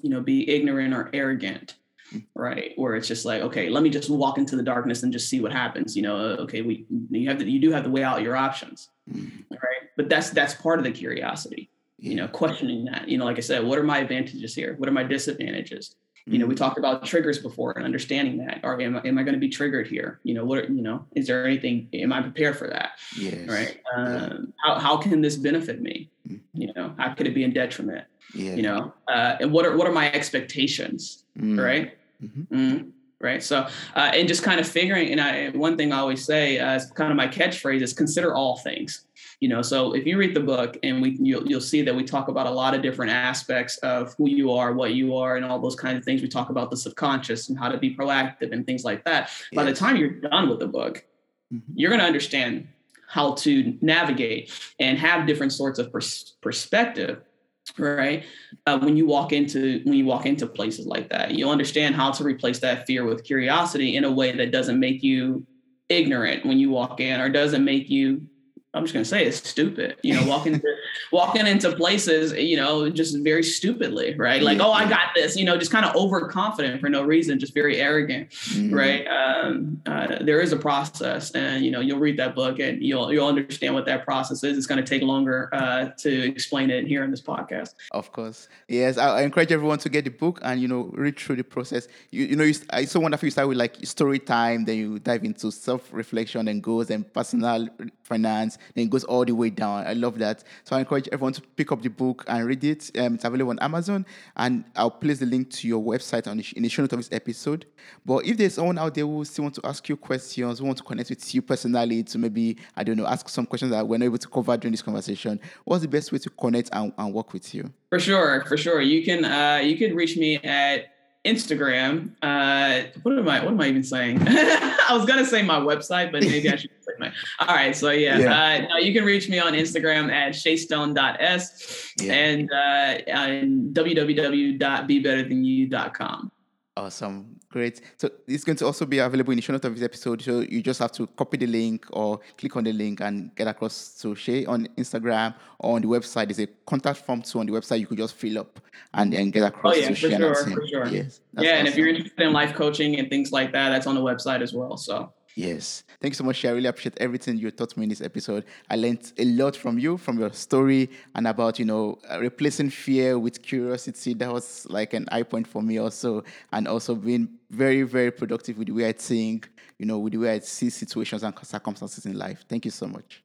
you know, be ignorant or arrogant. Mm. Right. Where it's just like, okay, let me just walk into the darkness and just see what happens. You know, uh, okay, we you have to you do have to weigh out your options. Mm. Right. But that's that's part of the curiosity. You know, questioning that. You know, like I said, what are my advantages here? What are my disadvantages? You know we mm-hmm. talked about triggers before and understanding that or am, am i going to be triggered here you know what you know is there anything am i prepared for that yes. right um, how, how can this benefit me mm-hmm. you know how could it be in detriment yeah. you know uh, and what are what are my expectations mm. right mm-hmm. Mm, right so uh, and just kind of figuring and I, one thing i always say uh, is kind of my catchphrase is consider all things you know so if you read the book and we you'll, you'll see that we talk about a lot of different aspects of who you are what you are and all those kinds of things we talk about the subconscious and how to be proactive and things like that yes. by the time you're done with the book mm-hmm. you're going to understand how to navigate and have different sorts of pers- perspective right uh, when you walk into when you walk into places like that you'll understand how to replace that fear with curiosity in a way that doesn't make you ignorant when you walk in or doesn't make you I'm just gonna say it's stupid. You know, walking walking into places, you know, just very stupidly, right? Like, oh, I got this. You know, just kind of overconfident for no reason, just very arrogant, mm-hmm. right? Um, uh, there is a process, and you know, you'll read that book and you'll you'll understand what that process is. It's going to take longer uh, to explain it here in this podcast. Of course, yes. I, I, encourage everyone to get the book and you know read through the process. You you know, you, it's so wonderful. You start with like story time, then you dive into self reflection and goals and personal finance then it goes all the way down. I love that. So I encourage everyone to pick up the book and read it. Um, it's available on Amazon, and I'll place the link to your website on the, in the show notes of this episode. But if there's someone out there who still want to ask you questions, who want to connect with you personally to maybe, I don't know, ask some questions that we're not able to cover during this conversation, what's the best way to connect and, and work with you? For sure, for sure. You can uh, you can reach me at Instagram. Uh, what am I? What am I even saying? I was gonna say my website, but maybe I should say my. All right, so yeah, yeah. Uh, you can reach me on Instagram at shaystone.s yeah. and uh, on www.bebetterthanYou.com. Awesome. Great. So it's going to also be available in the show notes of this episode. So you just have to copy the link or click on the link and get across to Shay on Instagram or on the website. There's a contact form too on the website you could just fill up and then get across oh, yeah, to Shay. Sure, for sure. Yes. Yeah, awesome. and if you're interested in life coaching and things like that, that's on the website as well. So Yes. Thank you so much. I really appreciate everything you taught me in this episode. I learned a lot from you, from your story, and about, you know, uh, replacing fear with curiosity. That was like an eye point for me also. And also being very, very productive with the way I think, you know, with the way I see situations and circumstances in life. Thank you so much.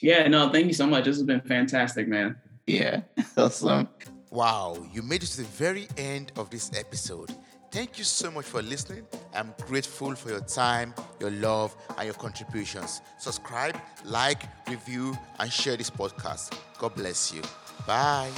Yeah, no, thank you so much. This has been fantastic, man. Yeah. awesome. Wow, you made it to the very end of this episode. Thank you so much for listening. I'm grateful for your time, your love, and your contributions. Subscribe, like, review, and share this podcast. God bless you. Bye.